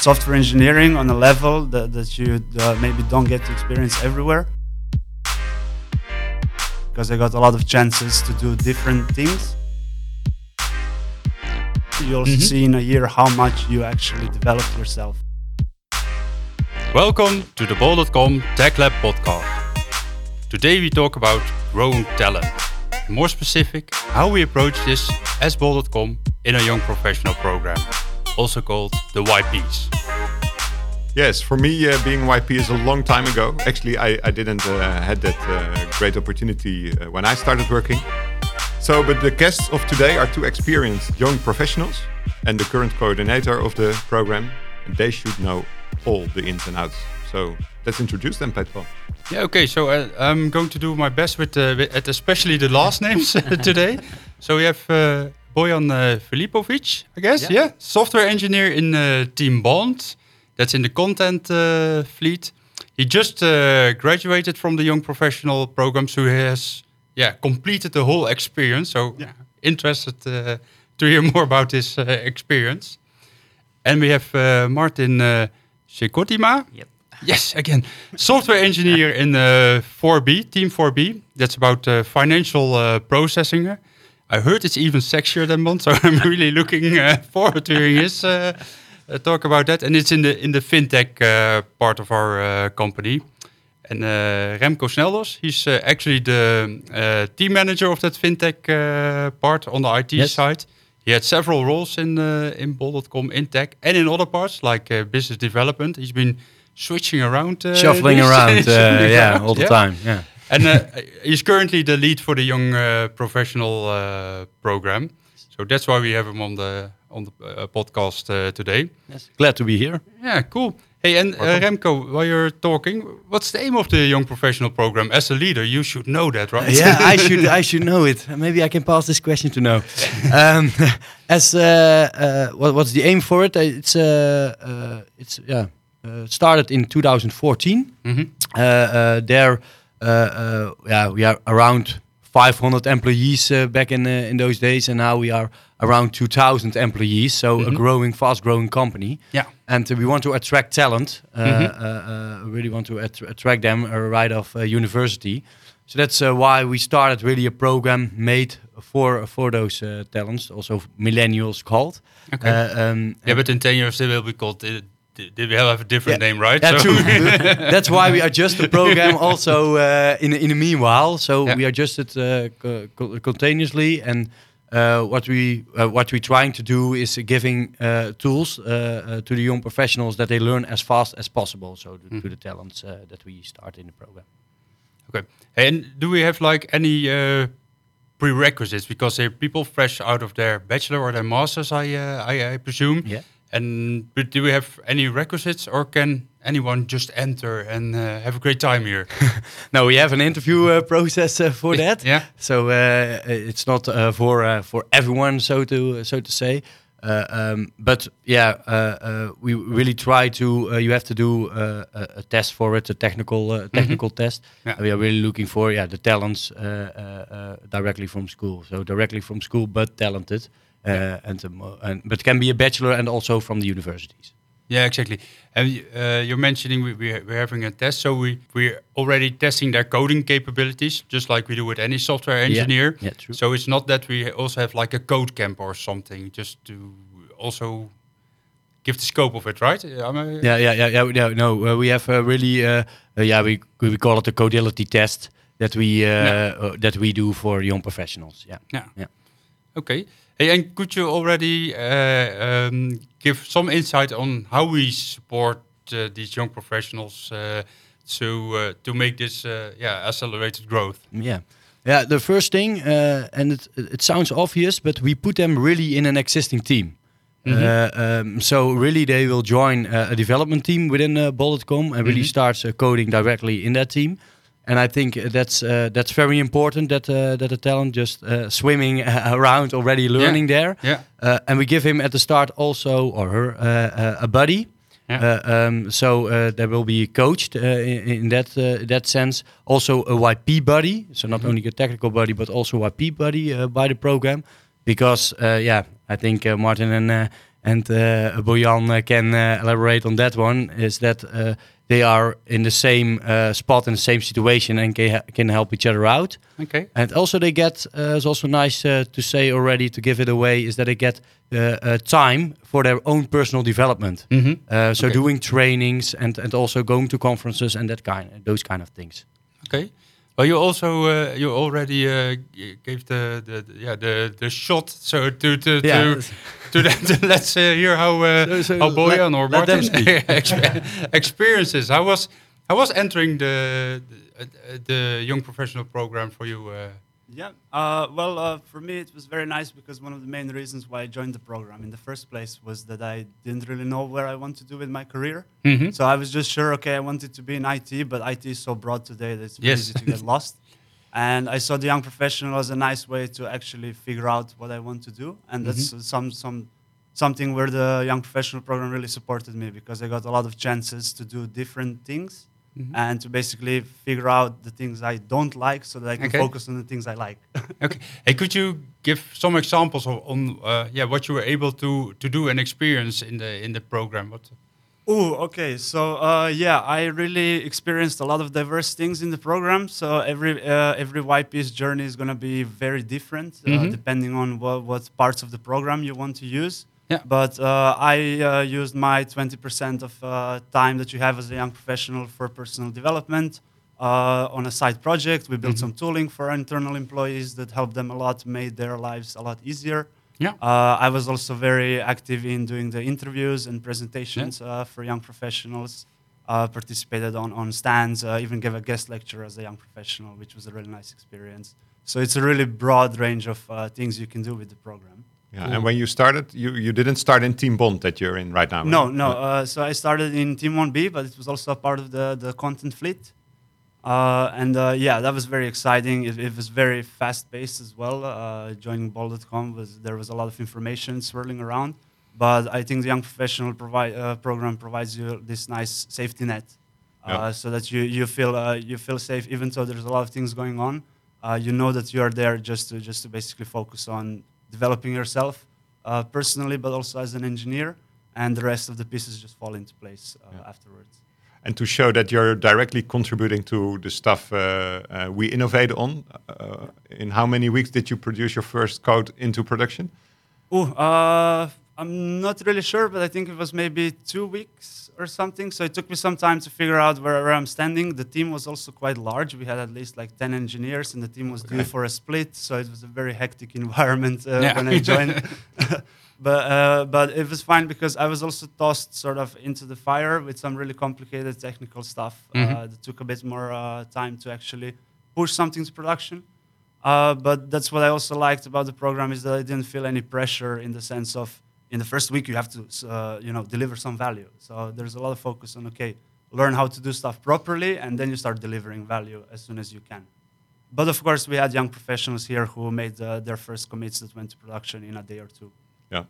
software engineering on a level that, that you uh, maybe don't get to experience everywhere. Because I got a lot of chances to do different things. You'll Mhm. see in a year how much you actually developed yourself. Welcome to the Bol.com Tech Lab podcast. Today we talk about growing talent. More specific, how we approach this as Bol.com in a young professional program, also called the YPs. Yes, for me, uh, being YP is a long time ago. Actually, I, I didn't uh, had that uh, great opportunity uh, when I started working. So, but the guests of today are two experienced young professionals and the current coordinator of the program. And they should know all the ins and outs. So let's introduce them, Petro. Yeah, okay, so uh, I'm going to do my best with, uh, with at especially the last names today. So we have uh, Bojan uh, Filipovic, I guess, yeah. software engineer in uh, Team Bond. That's in the content uh, fleet. He just uh, graduated from the young professional program, so he has yeah completed the whole experience. So interested uh, to hear more about his uh, experience. And we have uh, Martin uh, Cekodhima. Yep. Yes, again, software engineer in uh, 4B, Team 4B. That's about uh, financial uh, processing. I heard it's even sexier than Bond, so I'm really looking uh, forward to hearing his uh, uh, talk about that. And it's in the in the fintech uh, part of our uh, company. And uh, Remco Snelders, he's uh, actually the uh, team manager of that fintech uh, part on the IT Yes. side. He had several roles in uh, in Bol.com in tech and in other parts like uh, business development. He's been switching around, uh, Shuffling around, uh, yeah, all the yeah. time. Yeah. And uh, he's currently the lead for the young uh, professional uh, program. So that's why we have him on the on the uh, podcast uh, today. Yes. Glad to be here. Yeah, cool. Hey, and uh, Remco, while you're talking, what's the aim of the young professional program? As a leader, you should know that, right? yeah, I should I should know it. Maybe I can pass this question to know. um, as uh, uh, what, what's the aim for it? It's uh, uh, it's yeah uh, started in 2014. Mhm. Uh, uh, there, yeah, we are around 500 employees uh, back in uh, in those days, and now we are around 2,000 employees. So a growing, fast-growing company. Yeah. And uh, we want to attract talent. Uh, uh, uh, really want to att- attract them uh, right off uh, university. So that's uh, why we started really a program made for for those uh, talents, also millennials called. Okay. Uh, um, Yeah, but in 10 years they will be called, they they have a different Yeah. name, right? yeah, So- true. That's why we adjust the program also uh, in in the meanwhile. So Yeah. we adjust it uh, co- co- continuously, and uh, what we uh, what we're trying to do is giving uh, tools uh, to the young professionals that they learn as fast as possible. So to, Mm. to the talents uh, that we start in the program. Okay. And do we have like any uh, prerequisites? Because they're people fresh out of their bachelor or their masters, I uh, I, I presume. Yeah. And but do we have any requisites, or can anyone just enter and uh, have a great time here? No, we have an interview uh, process uh, for that. yeah. So uh, it's not uh, for uh, for everyone, so to so to say. Uh, um, but yeah, we really try to. Uh, you have to do uh, a, a test for it, a technical uh, technical test. Mm-hmm. Yeah. We are really looking for yeah the talents directly from school. So directly from school, but talented, uh, and, uh, and but can be a bachelor and also from the universities. Yeah, exactly. And uh, you're mentioning we, we, we're having a test, so we, we're already testing their coding capabilities, just like we do with any software engineer. yeah, true. So it's not that we also have like a code camp or something, just to also give the scope of it, right? Yeah, yeah, yeah, yeah. yeah no, uh, we have uh, really, uh, uh, yeah, we we call it the codility test that we uh, Yeah. uh, that we do for young professionals. Yeah, Yeah. yeah. Okay. Hey, and could you already uh, um, give some insight on how we support uh, these young professionals uh, to uh, to make this uh, yeah accelerated growth? Yeah. Yeah, the first thing, uh, and it, it sounds obvious, but we put them really in an existing team. Uh, um, so really, they will join uh, a development team within Bol.com and really starts uh, coding directly in that team. And I think that's uh, that's very important that uh, that a talent just uh, swimming around already learning there. Yeah. Uh, and we give him at the start also or her uh, uh, a buddy. Yeah. Uh, um, so uh, they will be coached uh, in, in that uh, that sense. Also a YP buddy, so not only a technical buddy but also a YP buddy uh, by the program. Because uh, yeah, I think uh, Martin and uh, and uh, Bojan can uh, elaborate on that one. Is that uh, they are in the same uh, spot in the same situation and can, can help each other out. Okay. And also they get uh, it's also nice uh, to say already to give it away is that they get uh, uh, time for their own personal development. Mm-hmm. Uh, so Okay. doing trainings and and also going to conferences and that kind those kind of things. Okay. Well, you also uh, you already uh, gave the, the, the yeah the the shot so to to Yeah. to, to, that, let's uh, hear how uh, So- so how Bojan let- or let Martin experiences. How was how was entering the the, uh, the young professional program for you? Uh, Yeah. Uh, well, uh, for me, it was very nice because one of the main reasons why I joined the program in the first place was that I didn't really know where I want to do with my career. Mhm. So I was just sure, okay, I wanted to be in IT, but IT is so broad today that it's Yes. easy to get lost. And I saw the young professional as a nice way to actually figure out what I want to do, and that's uh, some some something where the young professional program really supported me because I got a lot of chances to do different things Mhm. and to basically figure out the things I don't like so that I can Okay. focus on the things I like. Okay. Hey, could you give some examples of, on uh, yeah what you were able to to do and experience in the in the program? What? Ooh, okay. So uh, yeah, I really experienced a lot of diverse things in the program. So every uh, every YP's journey is going to be very different uh, Mhm. depending on what, what parts of the program you want to use. Yeah. But uh, I uh, used my 20% of uh, time that you have as a young professional for personal development uh, on a side project. We built Mhm. some tooling for our internal employees that helped them a lot, made their lives a lot easier. Yeah. Uh, I was also very active in doing the interviews and presentations uh, for young professionals. Uh, participated on, on stands, uh, even gave a guest lecture as a young professional, which was a really nice experience. So it's a really broad range of uh, things you can do with the program. Yeah. And when you started, you, you didn't start in Team Bond that you're in right now. No, right? no. Uh, so I started in Team 1B, but it was also a part of the, the content fleet. Uh, and uh, yeah, that was very exciting. It, it was very fast paced as well. Uh, joining bol.com was there was a lot of information swirling around, but I think the young professional provi- uh, program provides you this nice safety net, uh, Yeah. so that you you feel uh, you feel safe even though there's a lot of things going on. Uh, you know that you are there just to just to basically focus on developing yourself uh, personally, but also as an engineer, and the rest of the pieces just fall into place uh, Yeah. afterwards. And to show that you're directly contributing to the stuff uh, uh, we innovate on, uh, in how many weeks did you produce your first code into production? Oh, uh, I'm not really sure, but I think it was maybe two weeks or something. So it took me some time to figure out where, where I'm standing. The team was also quite large. We had at least like 10 engineers, and the team was due for a split. So it was a very hectic environment uh, Yeah. when I joined. but uh, but it was fine because I was also tossed sort of into the fire with some really complicated technical stuff Mhm. uh, that took a bit more uh, time to actually push something to production. Uh, but that's what I also liked about the program is that I didn't feel any pressure in the sense of in the first week you have to uh, you know deliver some value. So there's a lot of focus on okay, learn how to do stuff properly, and then you start delivering value as soon as you can. But of course, we had young professionals here who made uh, their first commits that went to production in a day or two. Yeah.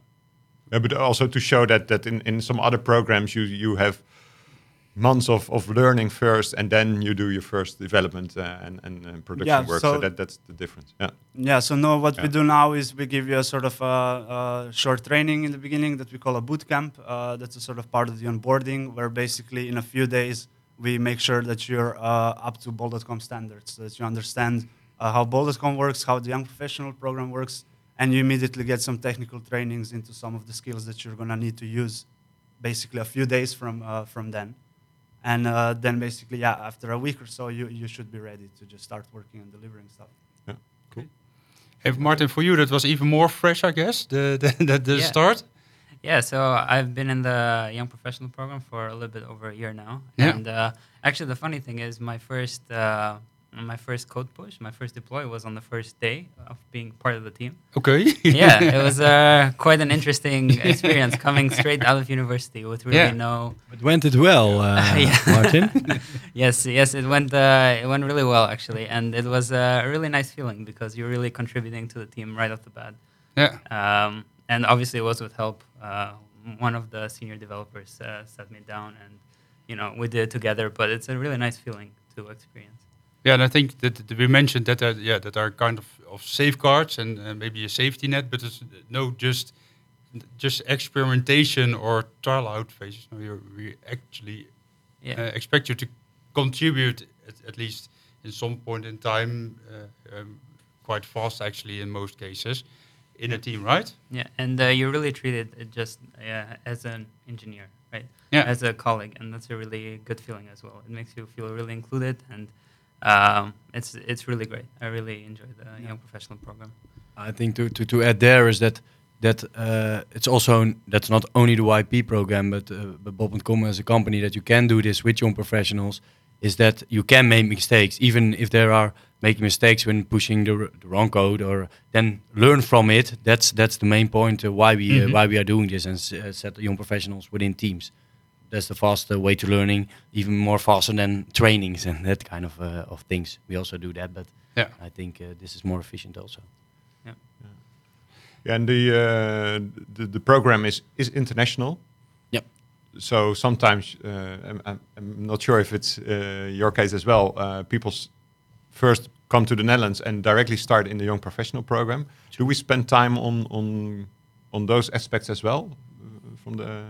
Yeah, but also to show that that in, in some other programs you you have months of, of learning first and then you do your first development uh, and, and, and production Yeah, work. So, so- that that's the difference. Yeah. Yeah, so no, what we do now is we give you a sort of a, uh, short training in the beginning that we call a boot camp. Uh, that's a sort of part of the onboarding where basically in a few days we make sure that you're uh, up to Bol.com standards, so that you understand uh, how Bol.com works, how the young professional program works, and you immediately get some technical trainings into some of the skills that you're gonna need to use basically a few days from, uh, from then. And uh, then basically, yeah, after a week or so, you, you should be ready to just start working and delivering stuff. Yeah. Cool. Hey, Martin, for you that was even more fresh, I guess. The the, the, the Yeah. start. Yeah, so I've been in the young professional program for a little bit over a year now, Yeah. and uh, actually the funny thing is my first uh, my first code push, my first deploy was on the first day of being part of the team. Okay. yeah, it was uh, quite an interesting experience coming straight out of university with really Yeah. no. But went it well, uh, Yeah. Martin? Yes, yes, it went uh, it went really well actually, and it was uh, a really nice feeling because you're really contributing to the team right off the bat. yeah. Um, and obviously, it was with help. Uh, one of the senior developers uh, sat me down, and you know we did it together. But it's a really nice feeling to experience. Yeah, and I think that, we mentioned that there, yeah, that are kind of, of safeguards and uh, maybe a safety net, but it's no just just experimentation or trial out phases. No, you're, we actually Yeah. uh, expect you to contribute at, at least in some point in time, uh, um, quite fast actually in most cases, in a team, right? Yeah, and uh, you're really treated uh, just uh, as an engineer, right? Yeah. As a colleague, and that's a really good feeling as well. It makes you feel really included, and um, it's it's really great. I really enjoy the young professional program. I think to, to, to add there is that that uh, it's also that's not only the YP program, but uh, but Bol.com as a company that you can do this with young professionals. Is that you can make mistakes even if there are making mistakes when pushing the, r- the wrong code, or then learn from it. That's that's the main point uh, why we Mhm. uh, why we are doing this and s- uh, set young professionals within teams. That's the faster way to learning, even more faster than trainings and that kind of uh, of things. We also do that, but Yeah. I think uh, this is more efficient also. Yeah, yeah. and the, uh, the the program is is international. Yep. So sometimes uh, I'm, I'm, I'm not sure if it's uh, your case as well. Uh, people first come to the Netherlands and directly start in the young professional program. Do we spend time on on on those aspects as well uh, from the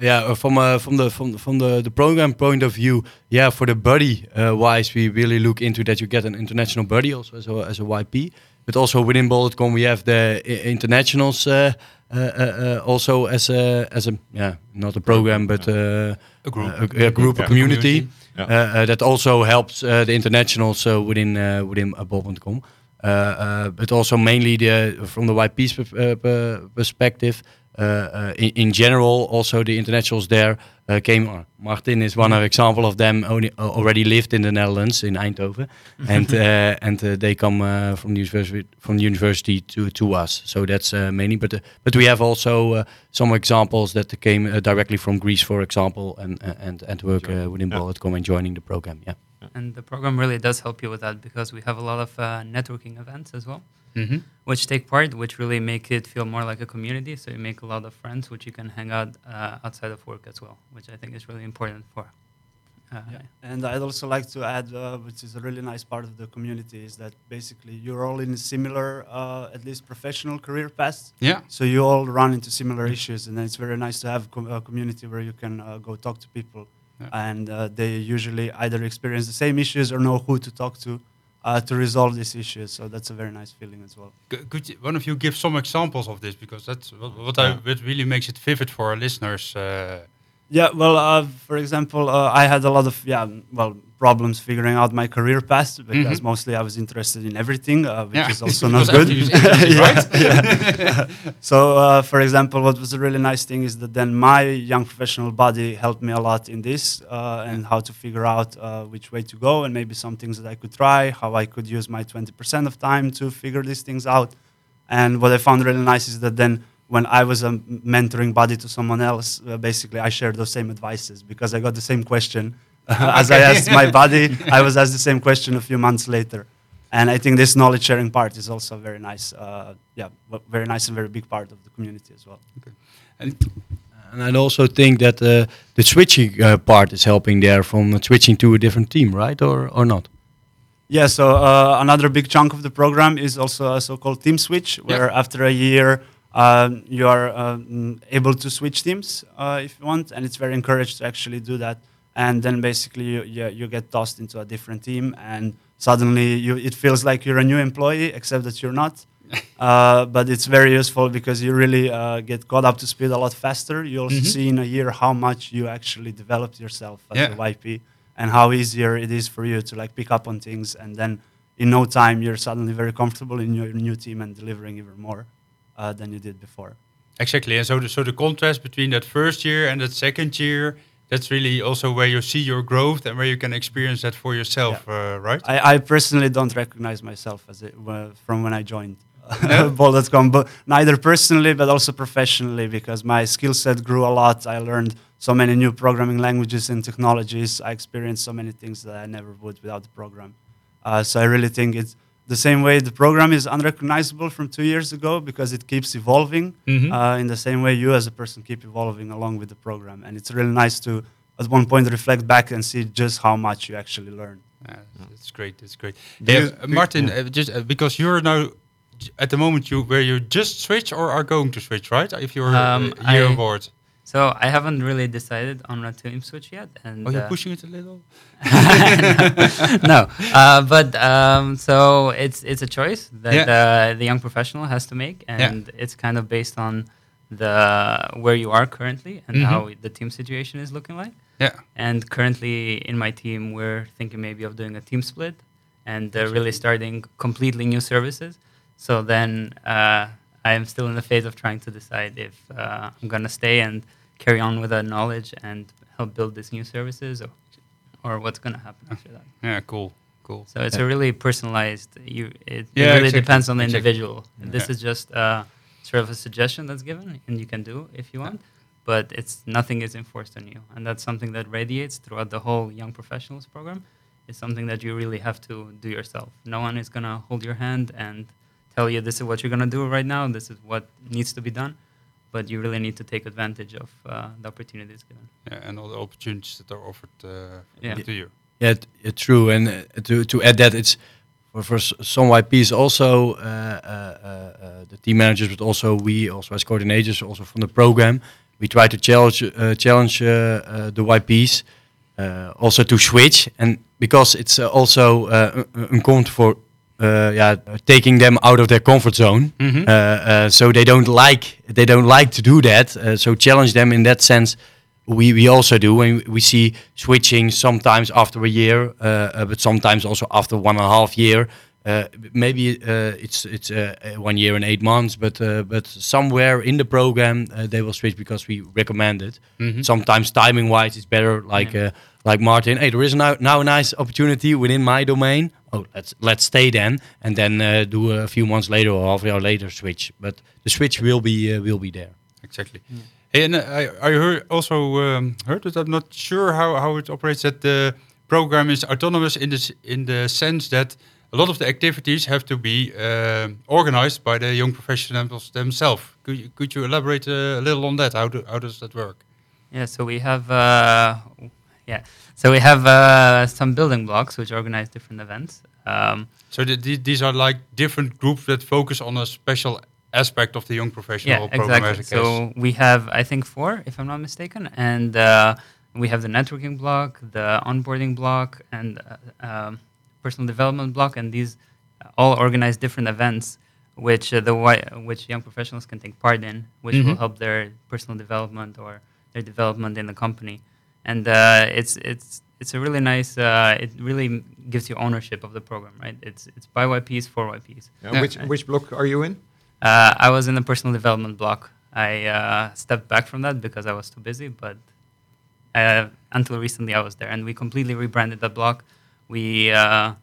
Yeah, uh, from uh, from the from from the, the program point of view, yeah, for the buddy uh, wise, we really look into that you get an international buddy also as a, as a YP, but also within Bol.com we have the internationals uh, uh, uh, also as a as a yeah not a program but uh, A group. a, a group, a Yeah. community, Yeah. uh, uh, that also helps uh, the internationals within uh, within uh. Uh, uh, but also mainly the from the YP sp- uh, perspective. Uh, uh, in, in general, also the internationals there uh, came. Uh, Martin is one of example of them. Only uh, already lived in the Netherlands in Eindhoven, and uh, and uh, they come uh, from the university from the university to to us. So that's uh, mainly. But uh, but we have also uh, some examples that came uh, directly from Greece, for example, and uh, and and work uh, within Yeah. Bol.com and joining the program. Yeah. And the program really does help you with that because we have a lot of uh, networking events as well, Mm-hmm. which take part, which really make it feel more like a community. So you make a lot of friends, which you can hang out uh, outside of work as well, which I think is really important for. Uh, And I'd also like to add, uh, which is a really nice part of the community, is that basically you're all in a similar, uh, at least professional career paths. Yeah. So you all run into similar issues, and then it's very nice to have com- a community where you can uh, go talk to people, Yeah. and uh, they usually either experience the same issues or know who to talk to uh, to resolve these issues. So that's a very nice feeling as well. C- Could you, one of you give some examples of this because that's what, what, Yeah. I, what really makes it vivid for our listeners. Uh, Yeah, well, uh, for example, uh, I had a lot of yeah, well, problems figuring out my career path because Mhm. mostly I was interested in everything, uh, which Yeah. is also not good. everything is interesting, Yeah, yeah. so, uh, for example, what was a really nice thing is that then my young professional body helped me a lot in this uh, and how to figure out uh, which way to go and maybe some things that I could try, how I could use my 20% of time to figure these things out. And what I found really nice is that then when I was a mentoring buddy to someone else, uh, basically I shared those same advices because I got the same question as I asked my buddy. I was asked the same question a few months later. And I think this knowledge sharing part is also very nice. Uh, yeah, very nice and very big part of the community as well. and And I also think that uh, the switching uh, part is helping there from switching to a different team, right? Or or not? Yeah, so uh, another big chunk of the program is also a so-called team switch, where after a year um, you are um, able to switch teams uh, if you want, and it's very encouraged to actually do that. And then basically you, you, you get tossed into a different team, and suddenly you, it feels like you're a new employee, except that you're not. uh, but it's very useful because you really uh, get caught up to speed a lot faster. You also Mhm. see in a year how much you actually developed yourself as Yeah. a YP and how easier it is for you to like pick up on things and then in no time you're suddenly very comfortable in your new team and delivering even more uh, than you did before. exactly, and so the, so the contrast between that first year and that second year, that's really also where you see your growth and where you can experience that for yourself, uh, right? I, I personally don't recognize myself as it uh, from when I joined No? Bol.com, but neither personally but also professionally because my skill set grew a lot. I learned so many new programming languages and technologies. I experienced so many things that I never would without the program. Uh, so I really think it's the same way the program is unrecognizable from two years ago because it keeps evolving. Mhm. Uh, in the same way, you as a person keep evolving along with the program, and it's really nice to at one point reflect back and see just how much you actually learned. Yeah, that's great. it's great. Do Yeah, you- uh, Martin, uh, just uh, because you're now at the moment you where you just switch or are going to switch, right? If you're Um, uh, year I- on board. So I haven't really decided on a team switch yet, and Oh, you're uh, pushing it a little. no, uh, but um, so it's it's a choice that Yeah. uh, the young professional has to make, and it's kind of based on the where you are currently and Mhm. how the team situation is looking like. Yeah. And currently in my team, we're thinking maybe of doing a team split and uh, really starting completely new services. So then uh, I am still in the phase of trying to decide if uh, I'm gonna stay and carry on with that knowledge and help build these new services, or or what's gonna happen after that. Yeah, cool, cool. So it's a really personalized. You it, it really exactly, depends on the exactly. individual. This Yeah. is just uh, sort of a suggestion that's given, and you can do if you want. But it's nothing is enforced on you, and that's something that radiates throughout the whole young professionals program. It's something that you really have to do yourself. No one is gonna hold your hand and tell you this is what you're gonna do right now. This is what needs to be done. But you really need to take advantage of uh, the opportunities given. Yeah, and all the opportunities that are offered uh, Yeah. to you. Yeah, t- true. And uh, to to add that, it's for, for some YPs also uh, uh, uh, uh, the team managers, but also we also as coordinators, also from the program, we try to challenge uh, challenge uh, uh, the YPs uh, also to switch, and because it's uh, also uh, un- uncomfortable for. Uh, yeah, taking them out of their comfort zone, Mhm. uh, uh, so they don't like they don't like to do that. Uh, so challenge them in that sense we, we also do and we see switching sometimes after a year but sometimes also after one and a half year uh, maybe uh, it's it's one year and eight months but uh, but somewhere in the program uh, they will switch because we recommend it Mhm. sometimes timing wise it's better like uh, like martin hey there is now, now a nice opportunity within my domain oh let's let's stay then and then uh, do a few months later or half a year later switch but the switch will be uh, will be there Exactly. Hey, and uh, I, I heard also um, heard that I'm not sure how, how it operates. That the program is autonomous in the s- in the sense that a lot of the activities have to be uh, organized by the young professionals themselves. Could you, could you elaborate uh, a little on that? How do, how does that work? Yeah, so we have uh, yeah, so we have uh, some building blocks which organize different events. Um, So the, the, these are like different groups that focus on a special aspect of the young professional yeah, program. exactly. as a case. So we have, I think, four, if I'm not mistaken, and uh, we have the networking block, the onboarding block, and uh, um, personal development block, and these all organize different events which uh, the which young professionals can take part in, which will Mhm. help their personal development or their development in the company. And uh, it's it's it's a really nice. Uh, it really gives you ownership of the program, right? It's it's by YPs for YPs. Yeah, Yeah. Which which block are you in? Uh, I was in the personal development block. I uh, stepped back from that because I was too busy, but uh, until recently I was there, and we completely rebranded that block. We uh, uh,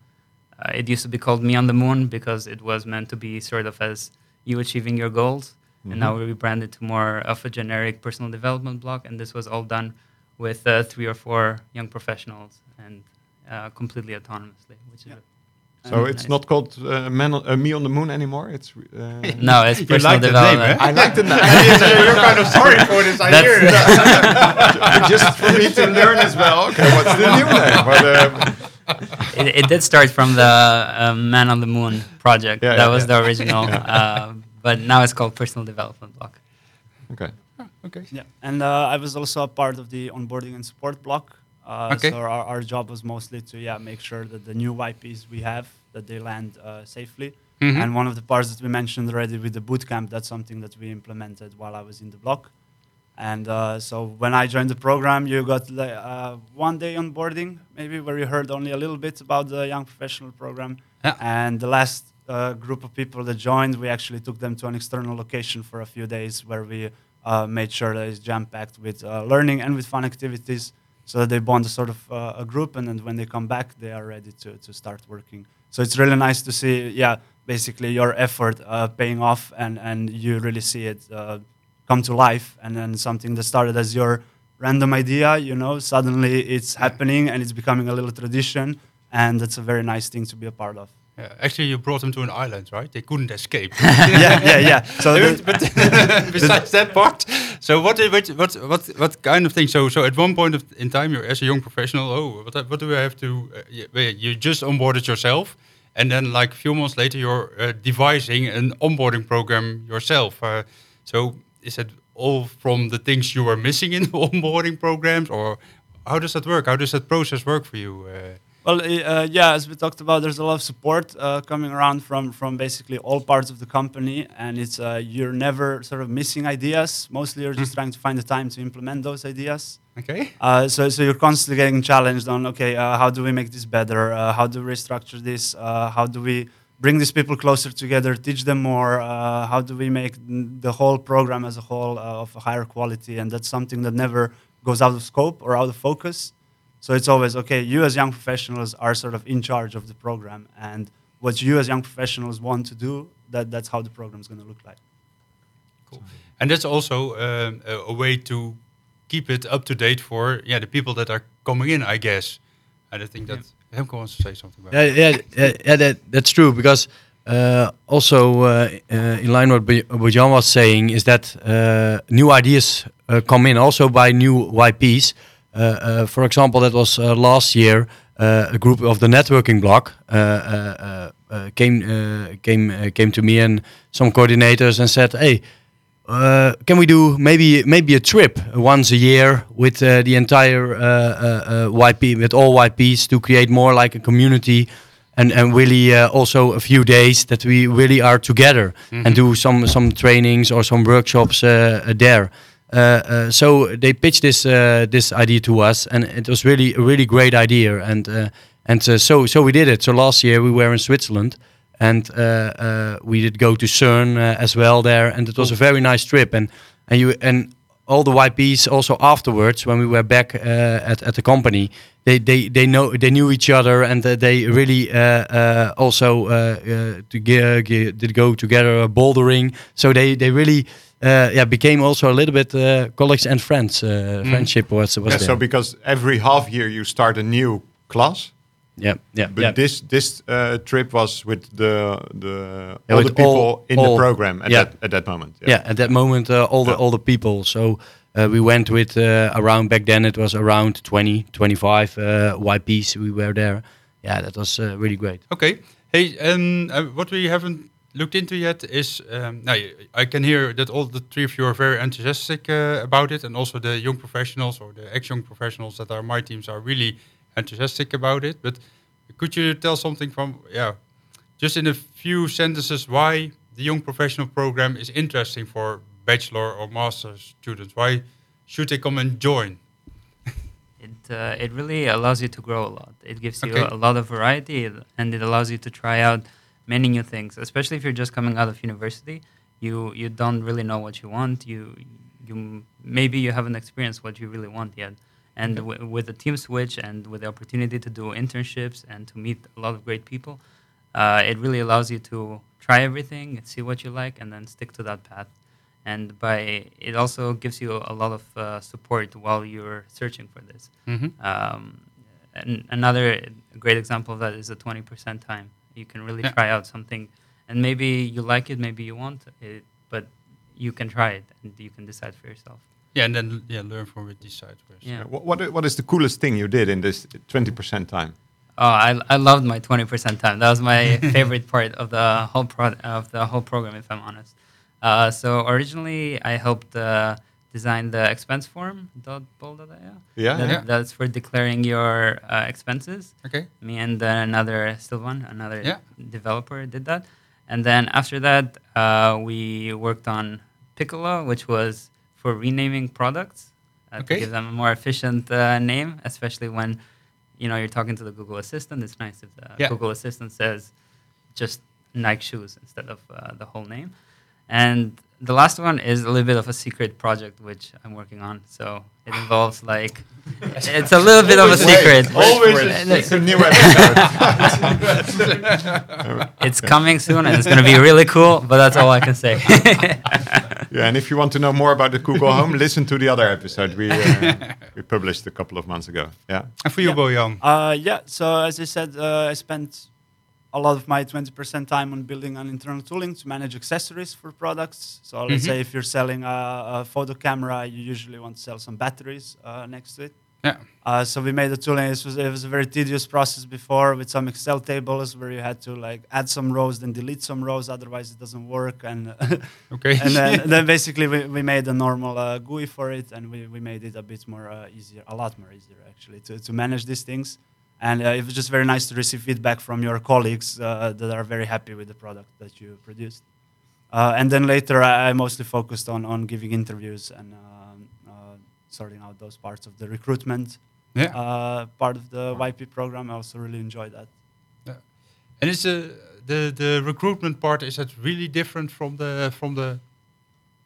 it used to be called Me on the Moon because it was meant to be sort of as you achieving your goals, and now we rebranded to more of a generic personal development block, and this was all done with uh, three or four young professionals and uh, completely autonomously, which is So it's nice. not called uh, Man on, uh, Me on the Moon anymore. It's uh, no, it's You personal like that name, development. eh? I like the name. You're kind of sorry for this. I hear it. Just for me to learn as well. Okay, what's the new name? But, um, it, it did start from the uh, Man on the Moon project. Yeah, that yeah, was yeah. the original, uh, but now it's called Personal Development Block. okay. Okay. Yeah, and uh, I was also a part of the onboarding and support block. Uh, Okay. So our, our job was mostly to yeah make sure that the new YPs we have that they land uh, safely. Mhm. And one of the parts that we mentioned already with the bootcamp, that's something that we implemented while I was in the block. And uh, so when I joined the program, you got uh, one day onboarding, maybe where you heard only a little bit about the young professional program. Yeah. And the last uh, group of people that joined, we actually took them to an external location for a few days where we made sure that it's jam packed with uh, learning and with fun activities so that they bond a sort of uh, a group. And then when they come back, they are ready to, to start working. So it's really nice to see, yeah, basically your effort uh, paying off and, and you really see it uh, come to life. And then something that started as your random idea, you know, suddenly it's happening and it's becoming a little tradition. And that's a very nice thing to be a part of. Yeah, actually, you brought them to an island, right? They couldn't escape. yeah, yeah, yeah. So the- but besides that part, so what, what, what, what, what kind of thing? So, so at one point of in time, you're as a young professional. Oh, what, what do I have to? Uh, you, just onboarded yourself, and then like a few months later, you're uh, devising an onboarding program yourself. Uh, so is it all from the things you were missing in the onboarding programs, or how does that work? How does that process work for you? Well, uh, yeah, as we talked about, there's a lot of support uh, coming around from from basically all parts of the company, and it's uh, you're never sort of missing ideas. Mostly, you're just trying to find the time to implement those ideas. okay. Uh, so, so you're constantly getting challenged on, okay, uh, how do we make this better? Uh, how do we restructure this? Uh, how do we bring these people closer together, teach them more? Uh, how do we make the whole program as a whole uh, of a higher quality? And that's something that never goes out of scope or out of focus. So it's always, okay, you as young professionals are sort of in charge of the program. And what you as young professionals want to do, that, that's how the program is going to look like. Cool, and that's also um, a, a way to keep it up to date for yeah the people that are coming in, I guess. And I think that Remco wants to say something about. Yeah, yeah, yeah, yeah that, that's true because uh, also uh, uh, in line with what what Jan was saying is that uh, new ideas uh, come in also by new YPs. Uh, uh, for example, that was uh, last year. A group of the networking block uh, uh, uh, uh, came uh, came came to me and some coordinators and said, "Hey, uh, can we do maybe maybe a trip once a year with uh, the entire uh, YP with all YPs to create more like a community and and really uh, also a few days that we really are together and do some some trainings or some workshops there. Uh, uh, so they pitched this uh, this idea to us, and it was really a really great idea. And uh, and uh, so so we did it. So last year we were in Switzerland, and uh, uh, we did go to CERN uh, as well there, and it was a very nice trip. And and you and all the YPs also afterwards when we were back uh, at at the company, they they they know they knew each other and uh, they really uh, uh, also uh, uh, to ge- ge- did go together uh, bouldering. So they they really. Uh, yeah, became also a little bit uh, colleagues and friends. Uh, Friendship was was Yeah, there. so because every half year you start a new class, yeah, yeah, but yeah. this this uh, trip was with the the Yeah, all with the people all- in all- the program at yeah. that at that moment. yeah at that moment uh, all the Yeah. all the people so uh, we went with uh, around back then it was around 20 25 uh, yps we were there yeah that was uh, really great Okay. Hey, um, uh, what we haven't looked into yet is um, now y- I can hear that all the three of you are very enthusiastic uh, about it, and also the young professionals or the ex-young professionals that are my teams are really enthusiastic about it. But could you tell something from yeah, just in a few sentences why the young professional program is interesting for bachelor or master students? Why should they come and join? It uh, it really allows you to grow a lot. It gives you Okay. a lot of variety, and it allows you to try out many new things. Especially if you're just coming out of university, you you don't really know what you want. You you maybe you haven't experienced what you really want yet. And w- with the team switch and with the opportunity to do internships and to meet a lot of great people, uh, it really allows you to try everything, see what you like, and then stick to that path and by it also gives you a lot of uh, support while you're searching for this. Mm-hmm. Um, and another great example of that is the 20% time. You can really Yeah. try out something, and maybe you like it, maybe you won't, it, but you can try it and you can decide for yourself. Yeah, and then yeah, learn from it, decide first. Yeah. What, what what is the coolest thing you did in this twenty percent time? Oh, I, I loved my 20% time. That was my favorite part of the whole pro- of the whole program, if I'm honest. Uh, so originally, I helped uh, design the expense form. Dot bol.io. Yeah, That- yeah. That's for declaring your uh, expenses. Okay. Me and then another Sylvan, another Yeah. developer, did that. And then after that, uh, we worked on Piccolo, which was for renaming products uh, Okay. to give them a more efficient uh, name, especially when you know you're talking to the Google Assistant. It's nice if the Yeah. Google Assistant says just Nike shoes instead of uh, the whole name. And the last one is a little bit of a secret project which I'm working on. So it involves like it's a little bit of a secret. Always it's a new episode. It's coming soon and it's going to be really cool, but that's all I can say. yeah, and if you want to know more about the Google Home, listen to the other episode we uh, we published a couple of months ago. Yeah. And for you, Yeah. Bojan. Uh, yeah, so as I said, uh, I spent a lot of my 20% time on building an internal tooling to manage accessories for products. So let's Mhm. say if you're selling a, a photo camera, you usually want to sell some batteries uh, next to it. Yeah. Uh, so we made the tooling. It was, it was a very tedious process before with some Excel tables where you had to like add some rows, then delete some rows, otherwise it doesn't work. And Okay. and then, then basically we, we made a normal uh, GUI for it, and we, we made it a bit more uh, easier, a lot more easier actually to, to manage these things. And uh, it was just very nice to receive feedback from your colleagues uh, that are very happy with the product that you produced. Uh, and then later, I, I mostly focused on, on giving interviews and um, uh, sorting out those parts of the recruitment yeah. uh, part of the YP program. I also really enjoyed that. Yeah. And is uh, the the recruitment part is that really different from the from the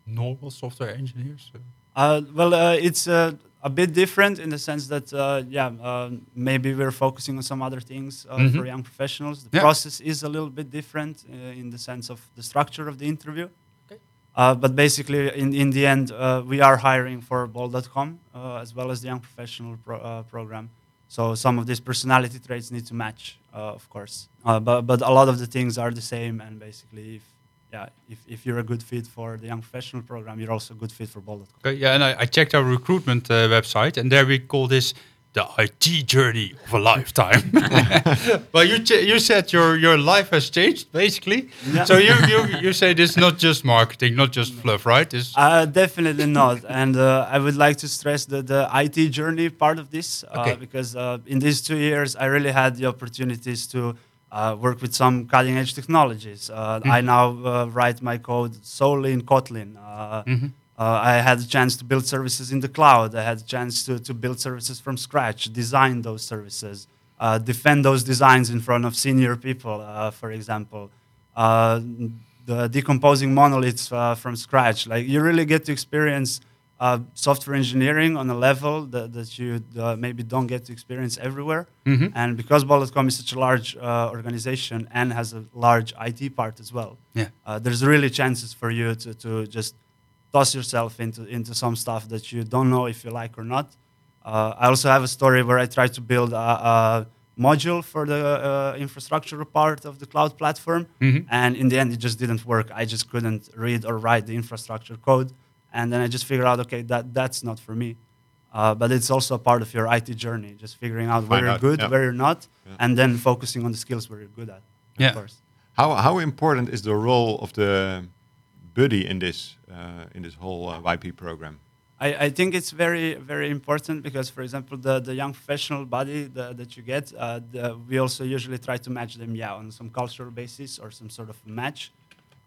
normal software engineers? Uh, well, uh, it's uh, a bit different in the sense that, uh, yeah, uh, maybe we're focusing on some other things uh, Mhm. for young professionals. The Yeah. process is a little bit different uh, in the sense of the structure of the interview. Okay. Uh, but basically, in, in the end, uh, we are hiring for Bol.com uh, as well as the young professional pro- uh, program. So some of these personality traits need to match, uh, of course. Uh, but, but a lot of the things are the same. And basically, if, yeah, if, if you're a good fit for the young professional program, you're also a good fit for Bol.com. Okay, yeah, and I, I checked our recruitment uh, website, and there we call this the IT journey of a lifetime. well, you ch- you said your your life has changed basically. Yeah. So you, you you say this is not just marketing, not just fluff, right? This Uh, definitely not. And uh, I would like to stress the, the IT journey part of this uh, Okay. because uh, in these two years, I really had the opportunities to uh, work with some cutting edge technologies. Uh, I now uh, write my code solely in Kotlin. Uh, Mhm. uh, I had a chance to build services in the cloud. I had a chance to, to build services from scratch, design those services, uh, defend those designs in front of senior people, uh, for example. Uh, the decomposing monoliths uh, from scratch. Like you really get to experience uh, software engineering on a level that, that you uh, maybe don't get to experience everywhere. Mhm. And because Bol.com is such a large uh, organization and has a large IT part as well, Yeah. uh, there's really chances for you to, to just toss yourself into, into some stuff that you don't know if you like or not. Uh, I also have a story where I tried to build a, a module for the uh, infrastructure part of the cloud platform, Mhm. and in the end, it just didn't work. I just couldn't read or write the infrastructure code, and then I just figured out, okay, that that's not for me. Uh, but it's also a part of your IT journey, just figuring out where Find you're good, yeah. where you're not, Yeah. and then focusing on the skills where you're good at. Yeah. Of course. How how important is the role of the buddy in this uh, in this whole uh, YP program? I, I think it's very, very important because, for example, the, the young professional body the, that you get, uh, the, we also usually try to match them, yeah, on some cultural basis or some sort of match.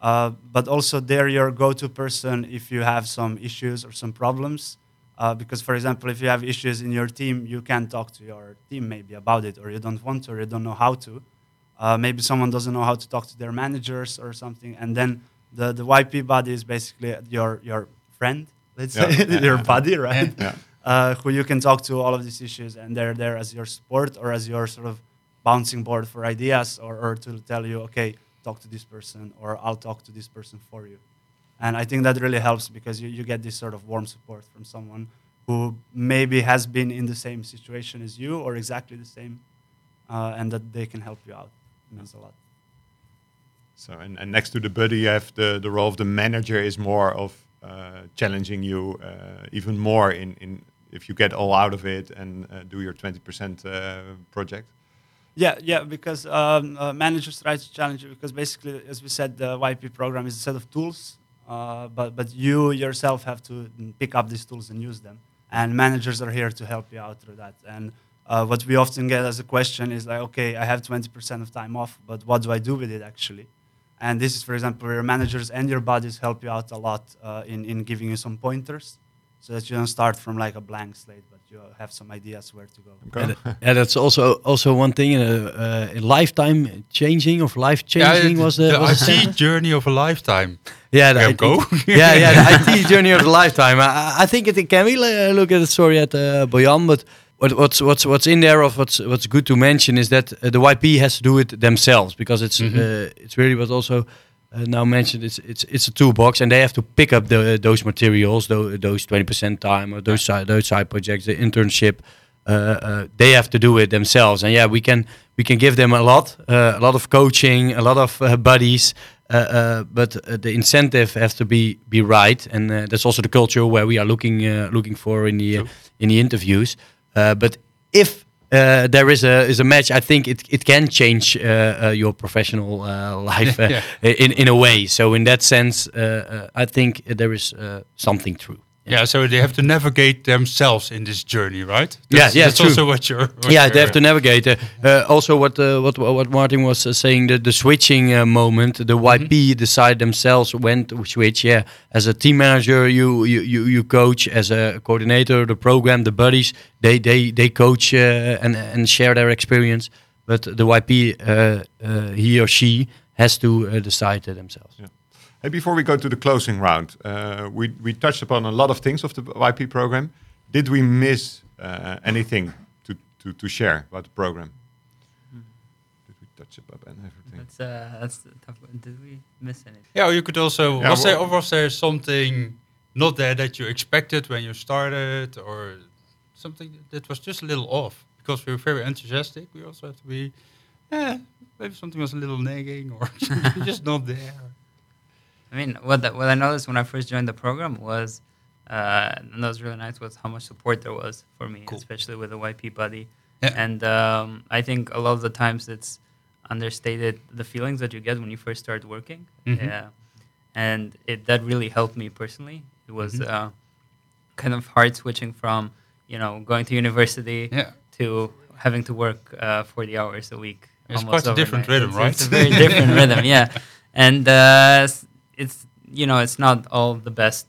Uh, but also, they're your go to person if you have some issues or some problems. Uh, because, for example, if you have issues in your team, you can talk to your team maybe about it, or you don't want to, or you don't know how to. Uh, maybe someone doesn't know how to talk to their managers or something, and then the, the YP body is basically your your friend, let's Yeah, say, yeah, your buddy, right? Yeah. Uh, who you can talk to all of these issues, and they're there as your support or as your sort of bouncing board for ideas, or, or to tell you, okay, talk to this person, or I'll talk to this person for you. And I think that really helps because you, you get this sort of warm support from someone who maybe has been in the same situation as you or exactly the same, uh, and that they can help you out. It means a lot. So and, and next to the buddy, you have the the role of the manager is more of uh, challenging you uh, even more in in if you get all out of it and uh, do your twenty percent uh, project. Yeah, yeah, because um, uh, managers try to challenge you because basically, as we said, the YP program is a set of tools, uh, but but you yourself have to pick up these tools and use them. And managers are here to help you out through that. And uh, what we often get as a question is like, okay, I have 20% of time off, but what do I do with it actually? And this is, for example, where your managers and your buddies help you out a lot uh, in in giving you some pointers, so that you don't start from like a blank slate, but you have some ideas where to go. Okay. Yeah, that's also also one thing. Uh, uh, lifetime changing of life changing yeah, was the, the was IT sentence? journey of a lifetime. Yeah, the Yeah, IT, go. yeah, yeah, the IT journey of a lifetime. I, I think it can we uh, look at the story at uh, Bojan, but what, what's what's what's in there of what's what's good to mention is that uh, the YP has to do it themselves because it's Mhm. uh, it's really what also. Uh, now mentioned it's it's it's a toolbox and they have to pick up the, those materials those those 20% time or those side those side projects the internship uh, uh, they have to do it themselves. And yeah we can we can give them a lot uh, a lot of coaching a lot of uh, buddies uh, uh, but uh, the incentive has to be be right. And uh, that's also the culture where we are looking uh, looking for in the uh, in the interviews. Uh, but if uh, there is a is a match, I think it it can change uh, uh, your professional uh, life uh, Yeah. in in a way. So in that sense, uh, uh, I think there is uh, something true. Yeah, so they have to navigate themselves in this journey, right? Yeah, That's, yeah, That's true. also what you're. what yeah, they you're- have to navigate. Uh, uh, also, what uh, what what Martin was uh, saying, the the switching uh, moment, the YP decide themselves when to switch. Yeah, as a team manager, you you you, you coach. As a coordinator, the program, the buddies, they they they coach uh, and and share their experience. But the YP, uh, uh, he or she has to uh, decide themselves. Hey, before we go to the closing round, uh, we we touched upon a lot of things of the YP program. Did we miss uh, anything to, to, to share about the program? Did we touch upon everything? That's uh, that's the tough one. Did we miss anything? Yeah, you could also. Yeah, was there well- or was there something not there that you expected when you started, or something that was just a little off? Because we were very enthusiastic. We also have to be. Yeah, maybe something was a little nagging or just not there. I mean, what the, what I noticed when I first joined the program was, uh, and that was really nice, was how much support there was for me, Cool. especially with the YP buddy. Yeah. And um, I think a lot of the times it's understated the feelings that you get when you first start working. Mhm. Yeah, and it that really helped me personally. It was Mhm. uh, kind of hard switching from you know going to university Yeah. to having to work uh, 40 hours a week. It's almost quite a different overnight. rhythm, It's- It's a very different rhythm, yeah. And uh, it's you know it's not all the best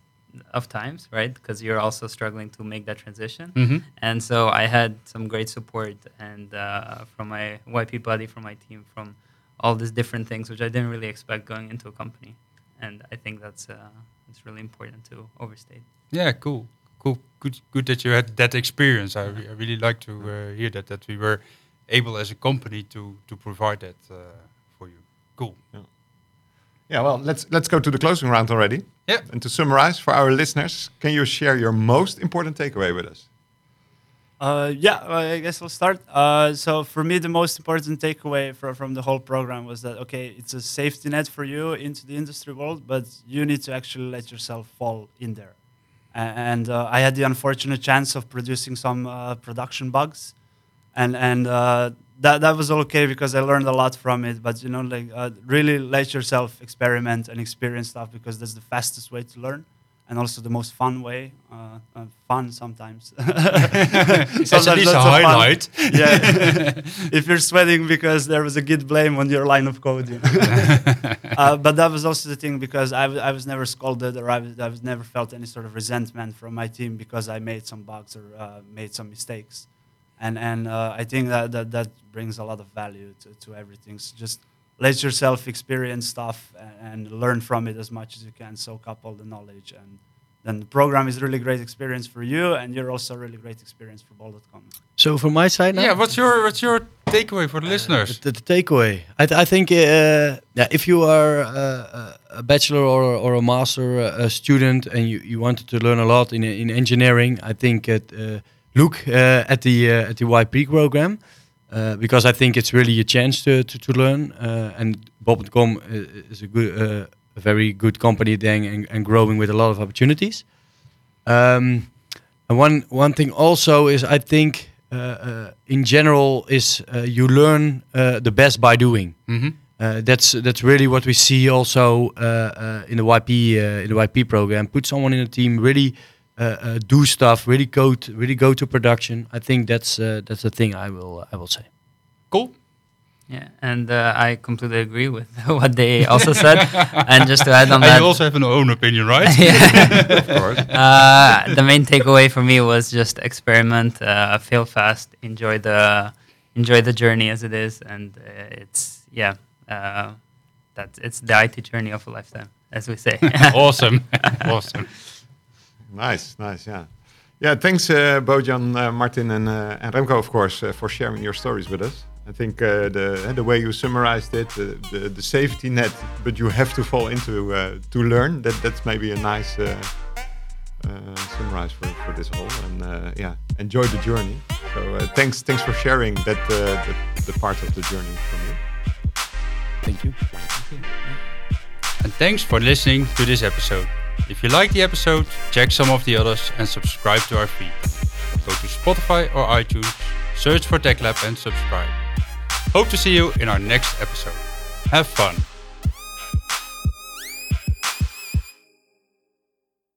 of times, right? Because you're also struggling to make that transition. Mm-hmm. And so I had some great support and uh, from my YP buddy, from my team, from all these different things, which I didn't really expect going into a company. And I think that's uh, it's really important to overstate. Yeah, cool, cool, good, good that you had that experience. I, re- I really like to uh, hear that that we were able as a company to to provide that uh, for you. Cool. Yeah, well, let's let's go to the closing round already. Yeah. And to summarize for our listeners, can you share your most important takeaway with us? Uh, yeah, well, I guess I'll start. Uh, so for me, the most important takeaway from, from the whole program was that okay, it's a safety net for you into the industry world, but you need to actually let yourself fall in there. And uh, I had the unfortunate chance of producing some uh, production bugs, and and uh, that that was okay because I learned a lot from it. But you know, like uh, really let yourself experiment and experience stuff because that's the fastest way to learn. And also the most fun way, uh, uh, fun sometimes. Sometimes least a that's fun. highlight. Yeah, if you're sweating because there was a git blame on your line of code. You know? uh, but that was also the thing because I, w- I was never scolded or I was, I was never felt any sort of resentment from my team because I made some bugs or uh, made some mistakes. And, and uh, I think that, that that brings a lot of value to, to everything. So just let yourself experience stuff and, and learn from it as much as you can, soak up all the knowledge. And then the program is really great experience for you, and you're also a really great experience for bol.com. So from my side now, yeah. What's your what's your takeaway for the listeners? The, the takeaway. I, th- I think uh, yeah, if you are uh, a bachelor or, or a master uh, a student and you, you wanted to learn a lot in, in engineering, I think it, uh, look uh, at the uh, at the YP program uh, because I think it's really a chance to, to, to learn. Uh, and bol.com is a good, uh, a very good company then and, and growing with a lot of opportunities. Um, and one one thing also is I think uh, uh, in general is uh, you learn uh, the best by doing. Mm-hmm. Uh, that's that's really what we see also in the YP uh, in the YP program. Put someone in a team, really do stuff, really go to, really go to production. I think that's uh, that's the thing I will I will say. Cool. Yeah, and uh, I completely agree with what they also said. and just to add on And that, you also have an own opinion, right? yeah. Of course. uh, the main takeaway for me was just experiment, uh, fail fast, enjoy the enjoy the journey as it is, and uh, it's yeah, uh, that's it's the IT journey of a lifetime, as we say. awesome. awesome. Nice, nice, yeah. Yeah, thanks, uh, Bojan, uh, Martin, and, uh, and Remco, of course, uh, for sharing your stories with us. I think uh, the the way you summarized it, the, the, safety net, but you have to fall into uh, to learn. That that's maybe a nice uh, uh, summarize for, for this whole. And uh, yeah, enjoy the journey. So uh, thanks thanks for sharing that uh, the, the part of the journey from you. Thank you. And thanks for listening to this episode. If you like the episode, check some of the others and subscribe to our feed. go to Spotify or iTunes, search for TechLab and subscribe. Hope to see you in our next episode. Have fun!